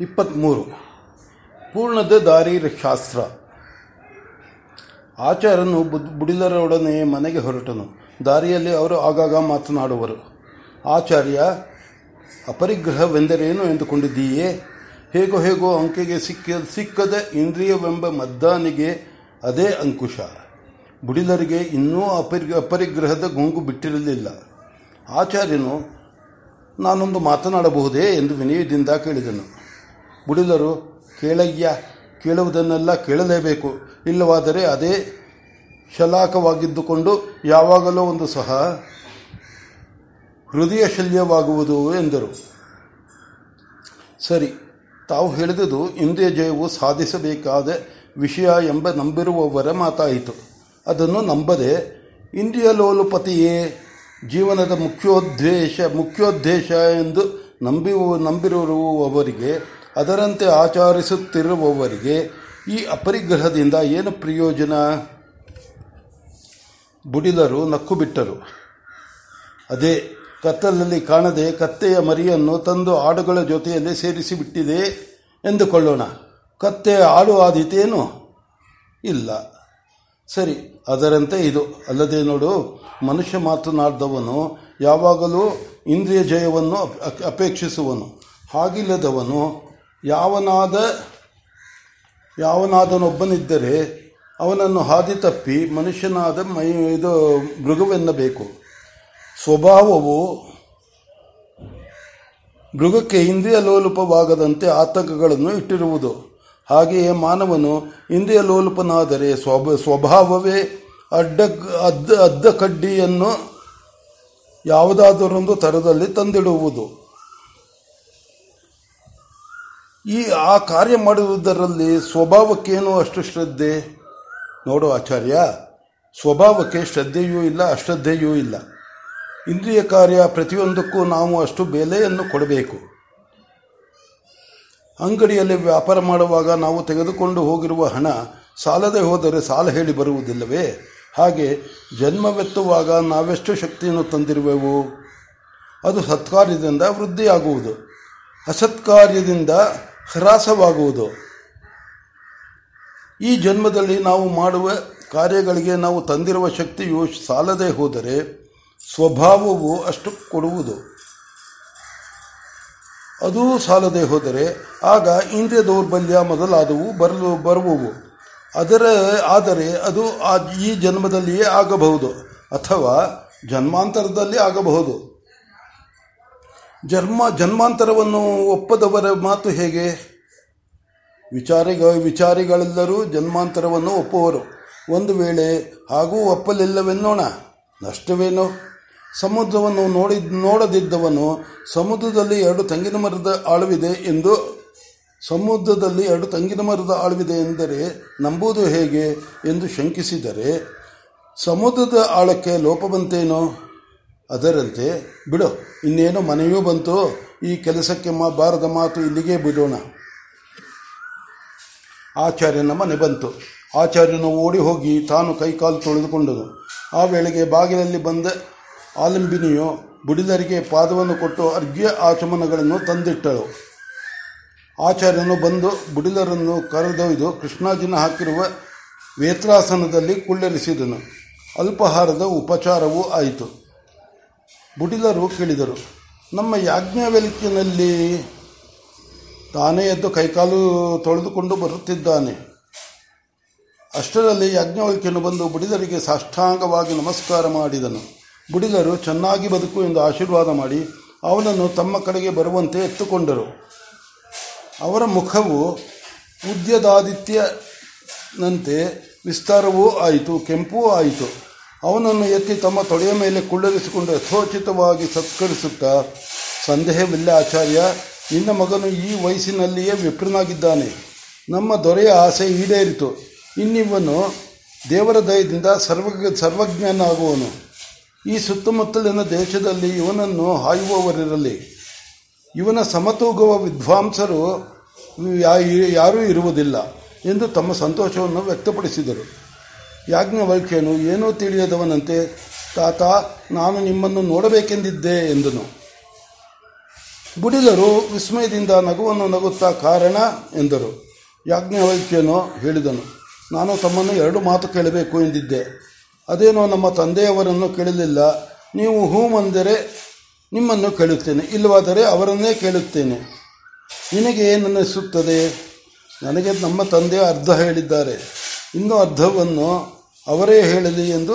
ಇಪ್ಪತ್ತ್ಮೂರು ಪೂರ್ಣದ ದಾರಿ ಶಾಸ್ತ್ರ. ಆಚಾರ್ಯನು ಬುದ್- ಬುಡಿಲರೊಡನೆ ಮನೆಗೆ ಹೊರಟನು. ದಾರಿಯಲ್ಲಿ ಅವರು ಆಗಾಗ ಮಾತನಾಡುವರು. ಆಚಾರ್ಯ, ಅಪರಿಗ್ರಹವೆಂದರೇನು ಎಂದುಕೊಂಡಿದ್ದೀಯೇ? ಹೇಗೋ ಹೇಗೋ ಅಂಕೆಗೆ ಸಿಕ್ಕ, ಸಿಕ್ಕದ ಇಂದ್ರಿಯವೆಂಬ ಮದ್ದಾನಿಗೆ ಅದೇ ಅಂಕುಶ. ಬುಡಿಲರಿಗೆ ಇನ್ನೂ ಅಪರಿ ಅಪರಿಗ್ರಹದ ಗುಂಗು ಬಿಟ್ಟಿರಲಿಲ್ಲ. ಆಚಾರ್ಯನು, ನಾನೊಂದು ಮಾತನಾಡಬಹುದೇ ಎಂದು ವಿನಯದಿಂದ ಕೇಳಿದನು. ಬುಡಿದರು ಕೇಳಯ್ಯ, ಕೇಳುವುದನ್ನೆಲ್ಲ ಕೇಳಲೇಬೇಕು. ಇಲ್ಲವಾದರೆ ಅದೇ ಶಲಾಕವಾಗಿದ್ದುಕೊಂಡು ಯಾವಾಗಲೂ ಒಂದು ಸಹ ಹೃದಯ ಶಲ್ಯವಾಗುವುದು ಎಂದರು. ಸರಿ, ತಾವು ಹೇಳಿದುದು ಇಂದ್ರಿಯ ಜಯವು ಸಾಧಿಸಬೇಕಾದ ವಿಷಯ ಎಂಬ ನಂಬಿರುವವರ ಮಾತಾಯಿತು. ಅದನ್ನು ನಂಬದೆ, ಇಂದ್ರಿಯ ಲೋಲುಪತಿಯೇ, ಜೀವನದ ಮುಖ್ಯೋದ್ದೇಶ ಮುಖ್ಯೋದ್ದೇಶ ಎಂದು ನಂಬಿ, ನಂಬಿರುವವರಿಗೆ ಅದರಂತೆ ಆಚರಿಸುತ್ತಿರುವವರಿಗೆ ಈ ಅಪರಿಗ್ರಹದಿಂದ ಏನು ಪ್ರಯೋಜನ? ಬುಡಿಲರು ನಕ್ಕು ಬಿಟ್ಟರು ಅದೇ, ಕತ್ತಲಲ್ಲಿ ಕಾಣದೆ ಕತ್ತೆಯ ಮರಿಯನ್ನು ತಂದು ಆಡುಗಳ ಜೊತೆಯಲ್ಲಿ ಸೇರಿಸಿ ಬಿಟ್ಟಿದೆ ಎಂದುಕೊಳ್ಳೋಣ. ಕತ್ತೆ ಆಡು ಆದೀತೇನು? ಇಲ್ಲ. ಸರಿ, ಅದರಂತೆ ಇದು. ಅಲ್ಲದೆ ನೋಡು, ಮನುಷ್ಯ ಮಾತನಾಡಿದವನು ಯಾವಾಗಲೂ ಇಂದ್ರಿಯ ಜಯವನ್ನು ಅಪ್- ಅಪೇಕ್ಷಿಸುವನು. ಹಾಗಿಲ್ಲದವನು ಯಾವನಾದ, ಯಾವನಾದನೊಬ್ಬನಿದ್ದರೆ ಅವನನ್ನು ಹಾದಿ ತಪ್ಪಿ ಮನುಷ್ಯನಾದ ಮೈ, ಇದು ಮೃಗವೆನ್ನಬೇಕು. ಸ್ವಭಾವವು ಮೃಗಕ್ಕೆ ಇಂದ್ರಿಯ ಲೋಲುಪವಾಗದಂತೆ ಆತಂಕಗಳನ್ನು ಇಟ್ಟಿರುವುದು. ಹಾಗೆಯೇ ಮಾನವನು ಇಂದ್ರಿಯ ಲೋಲುಪನಾದರೆ ಸ್ವಭ, ಸ್ವಭಾವವೇ ಅಡ್ಡ, ಅದ್ದ ಅದ್ದ ಕಡ್ಡಿಯನ್ನು ಯಾವುದಾದರೊಂದು ಥರದಲ್ಲಿ ತಂದಿಡುವುದು. ಈ, ಆ ಕಾರ್ಯ ಮಾಡುವುದರಲ್ಲಿ ಸ್ವಭಾವಕ್ಕೇನು ಅಷ್ಟು ಶ್ರದ್ಧೆ? ನೋಡು ಆಚಾರ್ಯ, ಸ್ವಭಾವಕ್ಕೆ ಶ್ರದ್ಧೆಯೂ ಇಲ್ಲ, ಅಶ್ರದ್ಧೆಯೂ ಇಲ್ಲ. ಇಂದ್ರಿಯ ಕಾರ್ಯ ಪ್ರತಿಯೊಂದಕ್ಕೂ ನಾವು ಅಷ್ಟು ಬೆಲೆಯನ್ನು ಕೊಡಬೇಕು. ಅಂಗಡಿಯಲ್ಲಿ ವ್ಯಾಪಾರ ಮಾಡುವಾಗ ನಾವು ತೆಗೆದುಕೊಂಡು ಹೋಗಿರುವ ಹಣ ಸಾಲದೆ ಹೋದರೆ ಸಾಲ ಹೇಳಿ ಬರುವುದಿಲ್ಲವೇ? ಹಾಗೆ ಜನ್ಮವೆತ್ತುವಾಗ ನಾವೆಷ್ಟು ಶಕ್ತಿಯನ್ನು ತಂದಿರುವೆವು? ಅದು ಸತ್ಕಾರ್ಯದಿಂದ ವೃದ್ಧಿಯಾಗುವುದು. ಅಸತ್ಕಾರ್ಯದಿಂದ ಹ್ರಾಸವಾಗುವುದು. ಈ ಜನ್ಮದಲ್ಲಿ ನಾವು ಮಾಡುವ ಕಾರ್ಯಗಳಿಗೆ ನಾವು ತಂದಿರುವ ಶಕ್ತಿಯು ಸಾಲದೆ ಹೋದರೆ ಸ್ವಭಾವವು ಅಷ್ಟು ಕೊಡುವುದು. ಅದೂ ಸಾಲದೆ ಹೋದರೆ ಆಗ ಇಂದ್ರಿಯ ದೌರ್ಬಲ್ಯ ಮೊದಲಾದವು ಬರಲು ಬರುವವು. ಅದರ ಆದರೆ ಅದು ಈ ಜನ್ಮದಲ್ಲಿಯೇ ಆಗಬಹುದು ಅಥವಾ ಜನ್ಮಾಂತರದಲ್ಲಿ ಆಗಬಹುದು. ಜನ್ಮ, ಜನ್ಮಾಂತರವನ್ನು ಒಪ್ಪದವರ ಮಾತು ಹೇಗೆ? ವಿಚಾರಿಗ, ವಿಚಾರಿಗಳೆಲ್ಲರೂ ಜನ್ಮಾಂತರವನ್ನು ಒಪ್ಪುವರು. ಒಂದು ವೇಳೆ ಹಾಗೂ ಒಪ್ಪಲಿಲ್ಲವೆನ್ನೋಣ? ನಷ್ಟವೇನು? ಸಮುದ್ರವನ್ನು ನೋಡಿ, ನೋಡದಿದ್ದವನು ಸಮುದ್ರದಲ್ಲಿ ಎರಡು ತೆಂಗಿನ ಮರದ ಆಳವಿದೆ ಎಂದು, ಸಮುದ್ರದಲ್ಲಿ ಎರಡು ತೆಂಗಿನ ಮರದ ಆಳವಿದೆ ಎಂದರೆ ನಂಬುವುದು ಹೇಗೆ ಎಂದು ಶಂಕಿಸಿದರೆ, ಸಮುದ್ರದ ಆಳಕ್ಕೆ ಲೋಪ ಬಂತೇನೋ ಅದರಂತೆ, ಬಿಡು, ಇನ್ನೇನು ಮನೆಯೂ ಬಂತು, ಈ ಕೆಲಸಕ್ಕೆ ಮಾ, ಬಾರದ ಮಾತು ಇಲ್ಲಿಗೆ ಬಿಡೋಣ. ಆಚಾರ್ಯನ ಮನೆ ಬಂತು. ಆಚಾರ್ಯನು ಓಡಿ ಹೋಗಿ ತಾನು ಕೈಕಾಲು ತೊಳೆದುಕೊಂಡನು. ಆ ವೇಳೆಗೆ ಬಾಗಿಲಲ್ಲಿ ಬಂದ ಆಲಂಬಿನಿಯು ಬುಡಿಲರಿಗೆ ಪಾದವನ್ನು ಕೊಟ್ಟು ಅರ್ಘ್ಯ ಆಚಮನಗಳನ್ನು ತಂದಿಟ್ಟಳು. ಆಚಾರ್ಯನು ಬಂದು ಬುಡಿಲರನ್ನು ಕರೆದೊಯ್ದು ಕೃಷ್ಣಾಜಿನ ಹಾಕಿರುವ ವೇತ್ರಾಸನದಲ್ಲಿ ಕುಳ್ಳರಿಸಿದನು. ಅಲ್ಪಹಾರದ ಉಪಚಾರವೂ ಆಯಿತು. ಬುಡಿಲರು ಕೇಳಿದರು, ನಮ್ಮ ಯಾಜ್ಞವಲ್ಕ್ಯನಲ್ಲಿ ತಾನೇ ಎದ್ದು ಕೈಕಾಲು ತೊಳೆದುಕೊಂಡು ಬರುತ್ತಿದ್ದಾನೆ. ಅಷ್ಟರಲ್ಲಿ ಯಾಜ್ಞವಲ್ಕಿಯನ್ನು ಬಂದು ಬುಡಿದರಿಗೆ ಸಾಷ್ಟಾಂಗವಾಗಿ ನಮಸ್ಕಾರ ಮಾಡಿದನು. ಬುಡಿದರು ಚೆನ್ನಾಗಿ ಬದುಕು ಎಂದು ಆಶೀರ್ವಾದ ಮಾಡಿ ಅವನನ್ನು ತಮ್ಮ ಕಡೆಗೆ ಬರುವಂತೆ ಎತ್ತುಕೊಂಡರು. ಅವರ ಮುಖವು ಉದ್ಯದಾದಿತ್ಯನಂತೆ ವಿಸ್ತಾರವೂ ಆಯಿತು, ಕೆಂಪೂ ಆಯಿತು. ಅವನನ್ನು ಎತ್ತಿ ತಮ್ಮ ತೊಡೆಯ ಮೇಲೆ ಕುಳ್ಳರಿಸಿಕೊಂಡು ಯಥೋಚಿತವಾಗಿ ಸತ್ಕರಿಸುತ್ತಾ, ಸಂದೇಹವಿಲ್ಲ ಆಚಾರ್ಯ, ನಿನ್ನ ಮಗನು ಈ ವಯಸ್ಸಿನಲ್ಲಿಯೇ ವಿಪ್ರನಾಗಿದ್ದಾನೆ. ನಮ್ಮ ದೊರೆಯ ಆಸೆ ಈಡೇರಿತು. ಇನ್ನಿವನು ದೇವರ ದಯದಿಂದ ಸರ್ವ ಸರ್ವಜ್ಞನಾಗುವನು ಈ ಸುತ್ತಮುತ್ತಲಿನ ದೇಶದಲ್ಲಿ ಇವನನ್ನು ಹಾಯುವವರಿರಲಿ. ಇವನ ಸಮತೂಗುವ ವಿದ್ವಾಂಸರು ಯಾರೂ ಇರುವುದಿಲ್ಲ ಎಂದು ತಮ್ಮ ಸಂತೋಷವನ್ನು ವ್ಯಕ್ತಪಡಿಸಿದರು. ಯಾಜ್ಞವಲ್ಕ್ಯನು, ಏನೂ ತಿಳಿಯದವನಂತೆ, ತಾತ, ನಾನು ನಿಮ್ಮನ್ನು ನೋಡಬೇಕೆಂದಿದ್ದೆ ಎಂದನು. ಬುಡಿಲರು ವಿಸ್ಮಯದಿಂದ ನಗುವನ್ನು ನಗುತ್ತಾ, ಕಾರಣ ಎಂದರು. ಯಾಜ್ಞವಲ್ಕ್ಯನು ಹೇಳಿದನು, ನಾನು ತಮ್ಮನ್ನು ಎರಡು ಮಾತು ಕೇಳಬೇಕು ಎಂದಿದ್ದೆ. ಅದೇನೋ ನಮ್ಮ ತಂದೆಯವರನ್ನು ಕೇಳಲಿಲ್ಲ. ನೀವು ಹೂ ಅಂದರೆ ನಿಮ್ಮನ್ನು ಕೇಳುತ್ತೇನೆ, ಇಲ್ಲವಾದರೆ ಅವರನ್ನೇ ಕೇಳುತ್ತೇನೆ. ನಿನಗೆ ಏನನ್ನಿಸುತ್ತದೆ ನನಗೆ ನಮ್ಮ ತಂದೆ ಅರ್ಧ ಹೇಳಿದ್ದಾರೆ. ಇನ್ನು ಅರ್ಧವನ್ನು ಅವರೇ ಹೇಳಲಿ ಎಂದು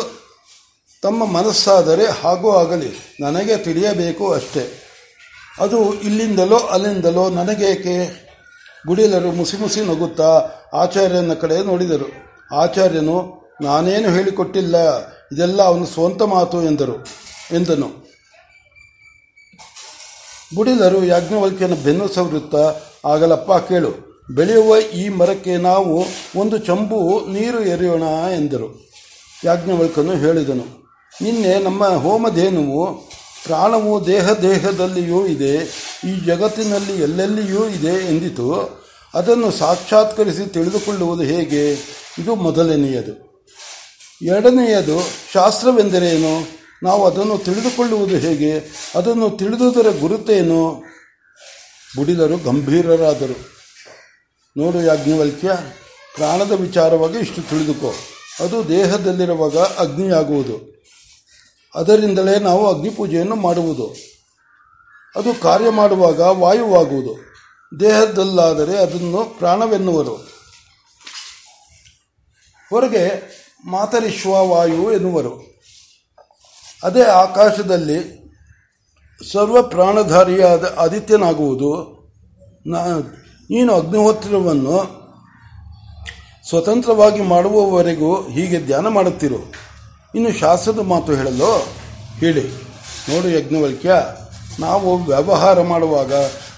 ತಮ್ಮ ಮನಸ್ಸಾದರೆ ಹಾಗೂ ಆಗಲಿ, ನನಗೆ ತಿಳಿಯಬೇಕು ಅಷ್ಟೇ. ಅದು ಇಲ್ಲಿಂದಲೋ ಅಲ್ಲಿಂದಲೋ ನನಗೇಕೆ? ಗುಡಿಲರು ಮುಸಿ ಮುಸಿ ನಗುತ್ತಾ ಆಚಾರ್ಯನ ಕಡೆ ನೋಡಿದರು. ಆಚಾರ್ಯನು, ನಾನೇನು ಹೇಳಿಕೊಟ್ಟಿಲ್ಲ, ಇದೆಲ್ಲ ಅವನು ಸ್ವಂತ ಮಾತು ಎಂದರು, ಎಂದನು. ಗುಡಿಲರು ಯಾಜ್ಞವಲ್ಕ್ಯನ ಬೆನ್ನು ಸವರುತ್ತಾ, ಆಗಲಪ್ಪ, ಕೇಳು. ಬೆಳೆಯುವ ಈ ಮರಕ್ಕೆ ನಾವು ಒಂದು ಚಂಬು ನೀರು ಎರೆಯೋಣ ಎಂದರು. ಯಾಜ್ಞವಲ್ಕನು ಹೇಳಿದನು, ನಿನ್ನೆ ನಮ್ಮ ಹೋಮಧೇನುವು ಪ್ರಾಣವು ದೇಹ ದೇಹದಲ್ಲಿಯೂ ಇದೆ, ಈ ಜಗತ್ತಿನಲ್ಲಿ ಎಲ್ಲೆಲ್ಲಿಯೂ ಇದೆ ಎಂದಿತು, ಅದನ್ನು ಸಾಕ್ಷಾತ್ಕರಿಸಿ ತಿಳಿದುಕೊಳ್ಳುವುದು ಹೇಗೆ? ಇದು ಮೊದಲನೆಯದು. ಎರಡನೆಯದು, ಶಾಸ್ತ್ರವೆಂದರೇನು? ನಾವು ಅದನ್ನು ತಿಳಿದುಕೊಳ್ಳುವುದು ಹೇಗೆ? ಅದನ್ನು ತಿಳಿದುದರ ಗುರುತೇನು? ಬುಡಿದರು ಗಂಭೀರರಾದರು. ನೋಡು ಯಾಜ್ಞವಲ್ಕ್ಯ, ಪ್ರಾಣದ ವಿಚಾರವಾಗಿ ಇಷ್ಟು ತಿಳಿದುಕೋ. ಅದು ದೇಹದಲ್ಲಿರುವಾಗ ಅಗ್ನಿಯಾಗುವುದು. ಅದರಿಂದಲೇ ನಾವು ಅಗ್ನಿ ಪೂಜೆಯನ್ನು ಮಾಡುವುದು. ಅದು ಕಾರ್ಯ ಮಾಡುವಾಗ ವಾಯುವಾಗುವುದು. ದೇಹದಲ್ಲಾದರೆ ಅದನ್ನು ಪ್ರಾಣವೆನ್ನುವರು. ಹೊರಗೆ ಮಾತರಿಶ್ವ ವಾಯು ಎನ್ನುವರು. ಅದೇ ಆಕಾಶದಲ್ಲಿ ಸರ್ವ ಪ್ರಾಣಧಾರಿಯಾದ ಆದಿತ್ಯನಾಗುವುದು. ನೀನು ಅಗ್ನಿಹೋತ್ರವನ್ನು ಸ್ವತಂತ್ರವಾಗಿ ಮಾಡುವವರೆಗೂ ಹೀಗೆ ಧ್ಯಾನ ಮಾಡುತ್ತಿರು? ಇನ್ನು ಶಾಸ್ತ್ರದ ಮಾತು ಹೇಳಲು ಹೇಳಿ. ನೋಡು ಯಜ್ಞವಲ್ಕ್ಯ, ನಾವು ವ್ಯವಹಾರ ಮಾಡುವಾಗ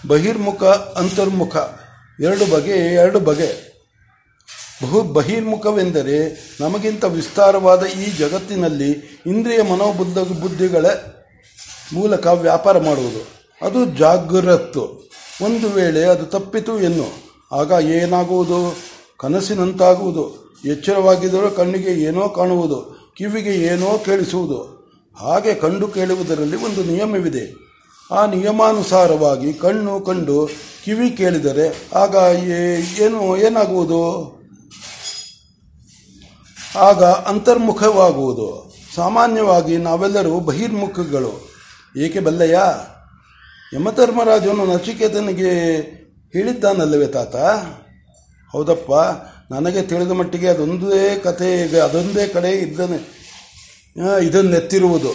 ಬಹಿರ್ಮುಖ, ಅಂತರ್ಮುಖ, ಎರಡು ಬಗೆ ಎರಡು ಬಗೆ. ಬಹು ಬಹಿರ್ಮುಖವೆಂದರೆ ನಮಗಿಂತ ವಿಸ್ತಾರವಾದ ಈ ಜಗತ್ತಿನಲ್ಲಿ ಇಂದ್ರಿಯ ಮನೋಬುದ್ಧ ಬುದ್ಧಿಗಳ ಮೂಲಕ ವ್ಯಾಪಾರ ಮಾಡುವುದು. ಅದು ಜಾಗೃತ್ತು. ಒಂದು ವೇಳೆ ಅದು ತಪ್ಪಿತು ಎನ್ನು. ಆಗ ಏನಾಗುವುದು? ಕನಸಿನಂತಾಗುವುದು. ಎಚ್ಚರವಾಗಿದ್ದರೂ ಕಣ್ಣಿಗೆ ಏನೋ ಕಾಣುವುದು, ಕಿವಿಗೆ ಏನೋ ಕೇಳಿಸುವುದು. ಹಾಗೆ ಕಂಡು ಕೇಳುವುದರಲ್ಲಿ ಒಂದು ನಿಯಮವಿದೆ. ಆ ನಿಯಮಾನುಸಾರವಾಗಿ ಕಣ್ಣು ಕಂಡು ಕಿವಿ ಕೇಳಿದರೆ ಆಗ ಏನು, ಏನಾಗುವುದು? ಆಗ ಅಂತರ್ಮುಖವಾಗುವುದು. ಸಾಮಾನ್ಯವಾಗಿ ನಾವೆಲ್ಲರೂ ಬಹಿರ್ಮುಖಗಳು. ಏಕೆ ಬಲ್ಲಯ್ಯ ಯಮಧರ್ಮರಾಜನು ನಚಿಕೇತನಿಗೆ ಹೇಳಿದ್ದಾನಲ್ಲವೇ ತಾತ? ಹೌದಪ್ಪ, ನನಗೆ ತಿಳಿದ ಮಟ್ಟಿಗೆ ಅದೊಂದೇ ಕಥೆ ಇದೆ, ಅದೊಂದೇ ಕಡೆ ಇದ್ದನೆ. ಇದನ್ನೆತ್ತಿರುವುದು.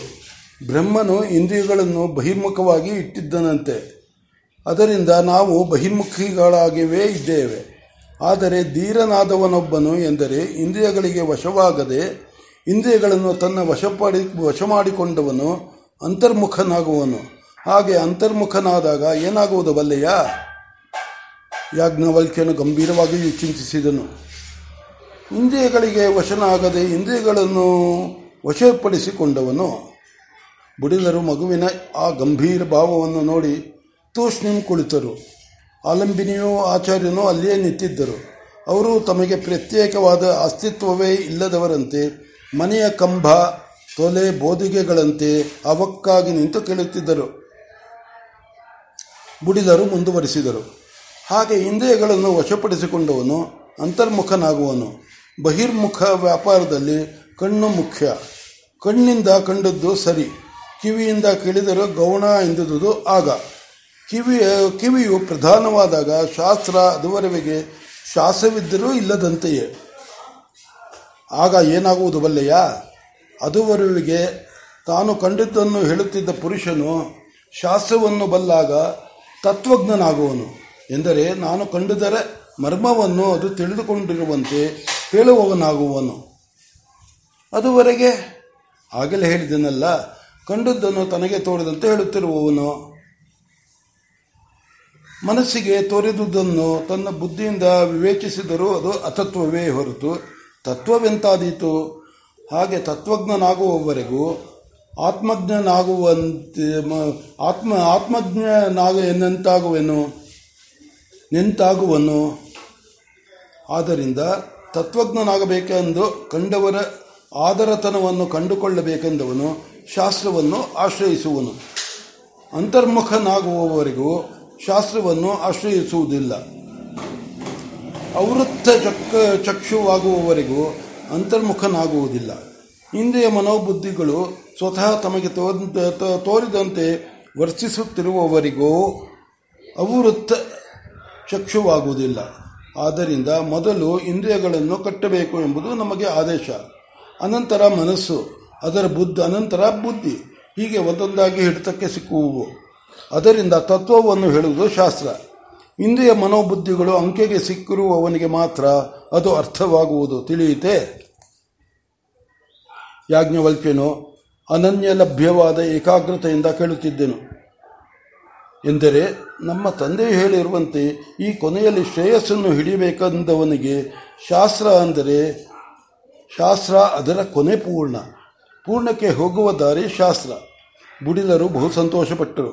ಬ್ರಹ್ಮನು ಇಂದ್ರಿಯಗಳನ್ನು ಬಹಿರ್ಮುಖವಾಗಿ ಇಟ್ಟಿದ್ದನಂತೆ. ಅದರಿಂದ ನಾವು ಬಹಿರ್ಮುಖಿಗಳಾಗಿಯೇ ಇದ್ದೇವೆ. ಆದರೆ ಧೀರನಾದವನೊಬ್ಬನು ಎಂದರೆ ಇಂದ್ರಿಯಗಳಿಗೆ ವಶವಾಗದೆ ಇಂದ್ರಿಯಗಳನ್ನು ತನ್ನ ವಶಪಡಿ ವಶ ಮಾಡಿಕೊಂಡವನು ಅಂತರ್ಮುಖನಾಗುವನು. ಹಾಗೆ ಅಂತರ್ಮುಖನಾದಾಗ ಏನಾಗುವುದು ಬಲ್ಲೆಯ? ಯಾಜ್ಞವಲ್ಕ್ಯನು ಗಂಭೀರವಾಗಿ ಚಿಂತಿಸಿದನು. ಇಂದ್ರಿಯಗಳಿಗೆ ವಶನಾಗದೆ ಇಂದ್ರಿಯಗಳನ್ನು ವಶಪಡಿಸಿಕೊಂಡವನು. ಬುಡಿದರು ಮಗುವಿನ ಆ ಗಂಭೀರ ಭಾವವನ್ನು ನೋಡಿ ತೂಷ್ಣಿಂ ಕುಳಿತರು. ಆಲಂಬಿನಿಯೂ ಆಚಾರ್ಯನೂ ಅಲ್ಲಿಯೇ ನಿಂತಿದ್ದರು. ಅವರು ತಮಗೆ ಪ್ರತ್ಯೇಕವಾದ ಅಸ್ತಿತ್ವವೇ ಇಲ್ಲದವರಂತೆ, ಮನೆಯ ಕಂಬ, ತೊಲೆ, ಬೋದಿಗೆಗಳಂತೆ ಅವಕ್ಕಾಗಿ ನಿಂತು ಕೇಳುತ್ತಿದ್ದರು. ಬುಡಿದರು ಮುಂದುವರಿಸಿದರು. ಹಾಗೆ ಇಂದ್ರಿಯಗಳನ್ನು ವಶಪಡಿಸಿಕೊಂಡವನು, ಅಂತರ್ಮುಖನಾಗುವನು. ಬಹಿರ್ಮುಖ ವ್ಯಾಪಾರದಲ್ಲಿ ಕಣ್ಣು ಮುಖ್ಯ. ಕಣ್ಣಿಂದ ಕಂಡದ್ದು ಸರಿ, ಕಿವಿಯಿಂದ ಕೇಳಿದರೂ ಗೌಣ ಎಂದುದು ಆಗ. ಕಿವಿಯ ಕಿವಿಯು ಪ್ರಧಾನವಾದಾಗ ಶಾಸ್ತ್ರ ಅದುವರೆಗೆ ಶಾಸ್ತ್ರವಿದ್ದರೂ ಇಲ್ಲದಂತೆಯೇ. ಆಗ ಏನಾಗುವುದು ಬಲ್ಲೆಯ? ಅದುವರೆಗೆ ತಾನು ಕಂಡಿದ್ದನ್ನು ಹೇಳುತ್ತಿದ್ದ ಪುರುಷನು ಶಾಸ್ತ್ರವನ್ನು ಬಲ್ಲಾಗ ತತ್ವಜ್ಞನಾಗುವನು ಎಂದರೆ ನಾನು ಕಂಡುದರ ಮರ್ಮವನ್ನು ಅದು ತಿಳಿದುಕೊಂಡಿರುವಂತೆ ಹೇಳುವವನಾಗುವನು. ಅದುವರೆಗೆ ಆಗಲೇ ಹೇಳಿದನಲ್ಲ, ಕಂಡದ್ದನ್ನು ತನಗೆ ತೋರಿದಂತೆ ಹೇಳುತ್ತಿರುವವನು. ಮನಸ್ಸಿಗೆ ತೋರಿದುದನ್ನು ತನ್ನ ಬುದ್ಧಿಯಿಂದ ವಿವೇಚಿಸಿದರೂ ಅದು ಅತತ್ವವೇ ಹೊರತು ತತ್ವವೆಂತಾದೀತು. ಹಾಗೆ ತತ್ವಜ್ಞನಾಗುವವರೆಗೂ ಆತ್ಮಜ್ಞನಾಗುವಂತೆ ಆತ್ಮ, ಆತ್ಮಜ್ಞನಾಗ ಎನ್ನಂತಾಗುವೆನು, ನಿಂತಾಗುವನು. ಆದ್ದರಿಂದ ತತ್ವಜ್ಞನಾಗಬೇಕೆಂದು ಕಂಡವರ ಆದರತನವನ್ನು ಕಂಡುಕೊಳ್ಳಬೇಕೆಂದವನು ಶಾಸ್ತ್ರವನ್ನು ಆಶ್ರಯಿಸುವನು. ಅಂತರ್ಮುಖನಾಗುವವರೆಗೂ ಶಾಸ್ತ್ರವನ್ನು ಆಶ್ರಯಿಸುವುದಿಲ್ಲ. ಅವೃತ್ತ ಚಕ್, ಚಕ್ಷುವಾಗುವವರೆಗೂ ಅಂತರ್ಮುಖನಾಗುವುದಿಲ್ಲ. ಇಂದ್ರಿಯ ಮನೋಬುದ್ಧಿಗಳು ಸ್ವತಃ ತಮಗೆ ತೋರಿದಂತೆ ವರ್ತಿಸುತ್ತಿರುವವರಿಗೂ ಅವೃತ್ತ ಚಕ್ಷುವಾಗುವುದಿಲ್ಲ. ಆದ್ದರಿಂದ ಮೊದಲು ಇಂದ್ರಿಯಗಳನ್ನು ಕಟ್ಟಬೇಕು ಎಂಬುದು ನಮಗೆ ಆದೇಶ. ಅನಂತರ ಮನಸ್ಸು, ಅದರ ಬುದ್ಧಿ, ಅನಂತರ ಬುದ್ಧಿ, ಹೀಗೆ ಒಂದೊಂದಾಗಿ ಹಿಡಿತಕ್ಕೆ ಸಿಕ್ಕುವು ಅದರಿಂದ ತತ್ವವನ್ನು ಹೇಳುವುದು ಶಾಸ್ತ್ರ. ಇಂದ್ರಿಯ ಮನೋಬುದ್ಧಿಗಳು ಅಂಕೆಗೆ ಸಿಕ್ಕಿರುವವನಿಗೆ ಮಾತ್ರ ಅದು ಅರ್ಥವಾಗುವುದು. ತಿಳಿಯುತ್ತೆ ಯಾಜ್ಞವಲ್ಕ್ಯನು ಅನನ್ಯ ಲಭ್ಯವಾದ ಏಕಾಗ್ರತೆಯಿಂದ ಕೇಳುತ್ತಿದ್ದೆನು. ಎಂದರೆ ನಮ್ಮ ತಂದೆ ಹೇಳಿರುವಂತೆ ಈ ಕೊನೆಯಲ್ಲಿ ಶ್ರೇಯಸ್ಸನ್ನು ಹಿಡಿಯಬೇಕೆಂದವನಿಗೆ ಶಾಸ್ತ್ರ ಅಂದರೆ ಶಾಸ್ತ್ರ ಅದರ ಕೊನೆ ಪೂರ್ಣ. ಪೂರ್ಣಕ್ಕೆ ಹೋಗುವ ದಾರಿ ಶಾಸ್ತ್ರ. ಬುಡಿದರು ಬಹು ಸಂತೋಷಪಟ್ಟರು.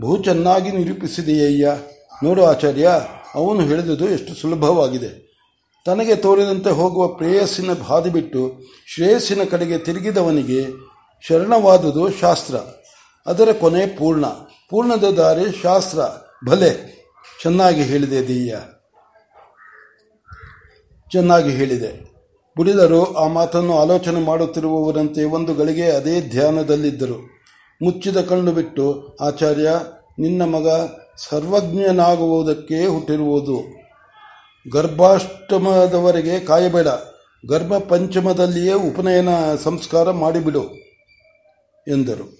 ಬಹು ಚೆನ್ನಾಗಿ ನಿರೂಪಿಸಿದೆಯಯ್ಯ. ನೋಡು ಆಚಾರ್ಯ, ಅವನು ಹೇಳಿದುದು ಎಷ್ಟು ಸುಲಭವಾಗಿದೆ. ತನಗೆ ತೋರಿದಂತೆ ಹೋಗುವ ಪ್ರೇಯಸ್ಸಿನ ಬಾದಿ ಬಿಟ್ಟು ಶ್ರೇಯಸ್ಸಿನ ಕಡೆಗೆ ತಿರುಗಿದವನಿಗೆ ಶರಣವಾದುದು ಶಾಸ್ತ್ರ. ಅದರ ಕೊನೆ ಪೂರ್ಣ. ಪೂರ್ಣದ ದಾರಿ ಶಾಸ್ತ್ರ. ಭಲೆ. ಚೆನ್ನಾಗಿ ಹೇಳಿದೆ ದೀಯ. ಚೆನ್ನಾಗಿ ಹೇಳಿದೆ. ಬುಡಿದರು ಆ ಮಾತನ್ನು ಆಲೋಚನೆ ಮಾಡುತ್ತಿರುವವರಂತೆ ಒಂದು ಗಳಿಗೆ ಅದೇ ಧ್ಯಾನದಲ್ಲಿದ್ದರು. ಮುಚ್ಚಿದ ಕಣ್ಣು ಬಿಟ್ಟು, ಆಚಾರ್ಯ, ನಿನ್ನ ಮಗ ಸರ್ವಜ್ಞನಾಗುವುದಕ್ಕೆ ಹುಟ್ಟಿರುವುದು. ಗರ್ಭಾಷ್ಟಮದವರೆಗೆ ಕಾಯಬೇಡ. ಗರ್ಭ ಪಂಚಮದಲ್ಲಿಯೇ ಉಪನಯನ ಸಂಸ್ಕಾರ ಮಾಡಿಬಿಡು ಎಂದರು.